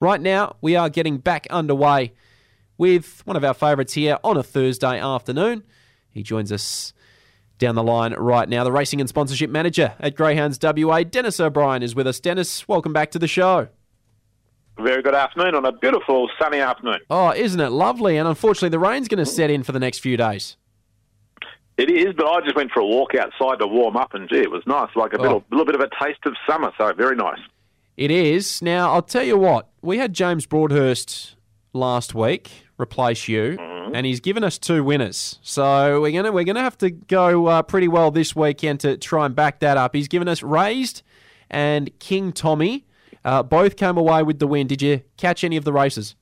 Right now, we are getting back underway with one of our favourites here on a Thursday afternoon. He joins us down the line right now. The racing and sponsorship manager at Greyhounds WA, Dennis O'Brien, is with us. Dennis, welcome back to the show. Very good afternoon on a beautiful sunny afternoon. Oh, isn't it lovely? And unfortunately, the rain's going to mm. set in for the next few days. It is, but I just went for a walk outside to warm up, and gee, it was nice, like a Oh. little, little bit of a taste of summer. So very nice. It is. Now, I'll tell you what, we had James Broadhurst last week replace you, and he's given us two winners. So we're gonna we're gonna have to go uh, pretty well this weekend to try and back that up. He's given us Raised and King Tommy. Uh, both came away with the win. Did you catch any of the races?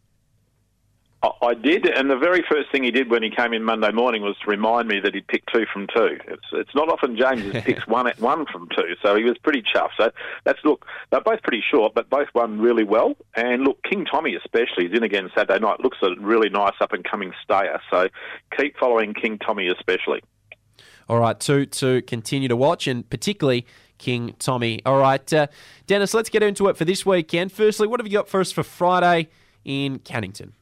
I, did, and the very first thing he did when he came in Monday morning was to remind me that he'd picked two from two. It's, it's not often James picks one at one from two, so he was pretty chuffed. So that's look, they're both pretty short, but both won really well. And look, King Tommy especially is in again Saturday night. Looks a really nice up and coming stayer. So keep following King Tommy especially. All right, two to continue to watch, and particularly King Tommy. All right, uh, Dennis, let's get into it for this weekend. Firstly, what have you got for us for Friday in Cannington?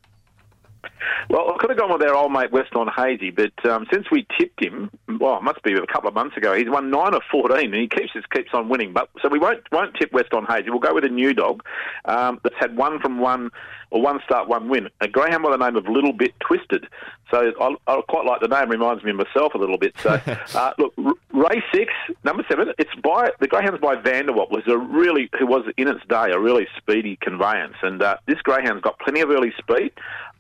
Well, I could have gone with our old mate Weston Hazy, but um, since we tipped him, well, it must be a couple of months ago, he's won nine of fourteen, and he keeps just keeps on winning. But so we won't won't tip Weston Hazy. We'll go with a new dog um, that's had one from one or one start, one win. A greyhound by the name of Little Bit Twisted. So I, I quite like the name. Reminds me of myself a little bit. So uh, look, race six, number seven. It's by the greyhound's by Vanderwalt. Was a really who was in its day a really speedy conveyance, and uh, this greyhound's got plenty of early speed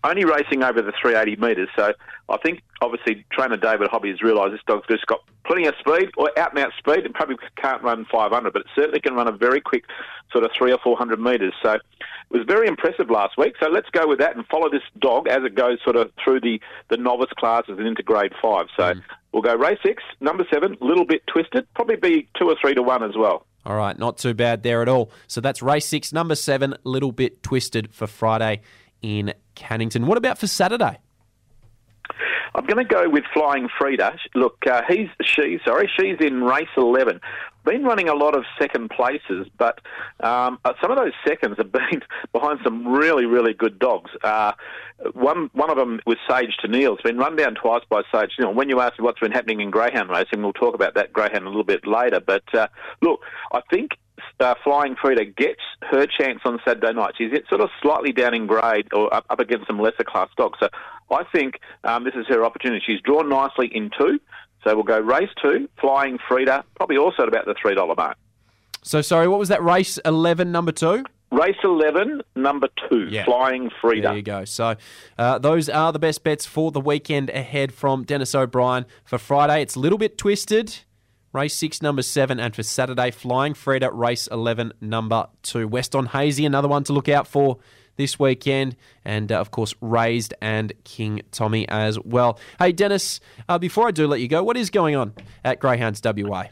only racing over the 380 metres. So I think obviously trainer David Hobby has realised this dog's just got plenty of speed, or out and out speed, and probably can't run 500, but it certainly can run a very quick sort of three or 400 metres. So it was very impressive last week. So let's go with that and follow this dog as it goes sort of through the, the novice classes and into grade five. So mm. we'll go race six, number seven, little bit twisted, probably be two or three to one as well. All right, not too bad there at all. So that's race six, number seven, little bit twisted for Friday in Cannington. What about for Saturday? I'm going to go with Flying Frida. Look, uh, he's she. Sorry, she's in race 11. Been running a lot of second places, but um, uh, some of those seconds have been behind some really, really good dogs. Uh, one one of them was Sage to Neil. It's been run down twice by Sage Neil. When you ask what's been happening in greyhound racing, we'll talk about that greyhound a little bit later. But uh, look, I think uh, Flying Frida gets her chance on Saturday night. She's sort of slightly down in grade or up, up against some lesser class dogs. So I think um, this is her opportunity. She's drawn nicely in two. So we'll go race two, Flying Frida, probably also at about the $3 mark. So sorry, what was that race 11, number two? Race 11, number two, Yeah. Flying Frida. There you go. So uh, those are the best bets for the weekend ahead from Dennis O'Brien. For Friday, it's a little bit twisted. Race six, number seven, and for Saturday, Flying Frida race 11, number two. Weston Hazy, another one to look out for this weekend. And uh, of course, Raised and King Tommy as well. Hey, Dennis, uh, before I do let you go, what is going on at Greyhounds WA?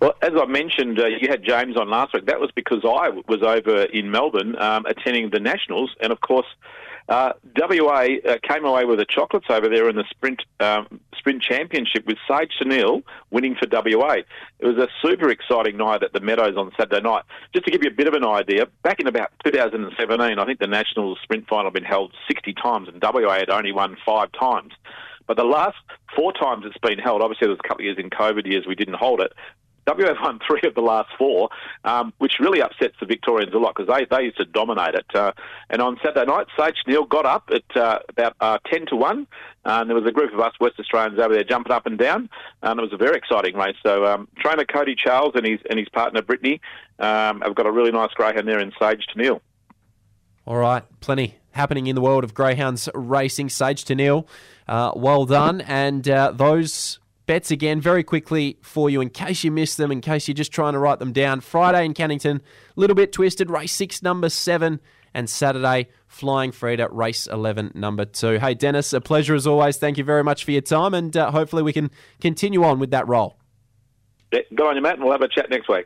Well, as I mentioned, uh, you had James on last week. That was because I was over in Melbourne um, attending the Nationals, and of course, uh, WA uh, came away with the chocolates over there in the sprint um, sprint championship with Sage Sunil winning for WA. It was a super exciting night at the Meadows on Saturday night. Just to give you a bit of an idea, back in about 2017, I think the Nationals sprint final had been held 60 times, and WA had only won five times. But the last four times it's been held, obviously there was a couple of years in COVID years we didn't hold it. WA won three of the last four, um, which really upsets the Victorians a lot because they, they used to dominate it. Uh, and on Saturday night, Sage Neil got up at uh, about uh, 10 to 1, and there was a group of us West Australians over there jumping up and down, and it was a very exciting race. So um, trainer Cody Charles and his, and his partner Brittany um, have got a really nice greyhound there in Sage to Neil. All right, plenty happening in the world of greyhounds racing. Sage to Neil, uh, well done. And uh, those bets again very quickly for you in case you missed them, in case you're just trying to write them down. Friday in Cannington, little bit twisted, race six, number seven. And Saturday, Flying Frida race 11, number two. Hey, Dennis, a pleasure as always. Thank you very much for your time, and uh, hopefully we can continue on with that role. Yeah, Good on you, Matt, and we'll have a chat next week.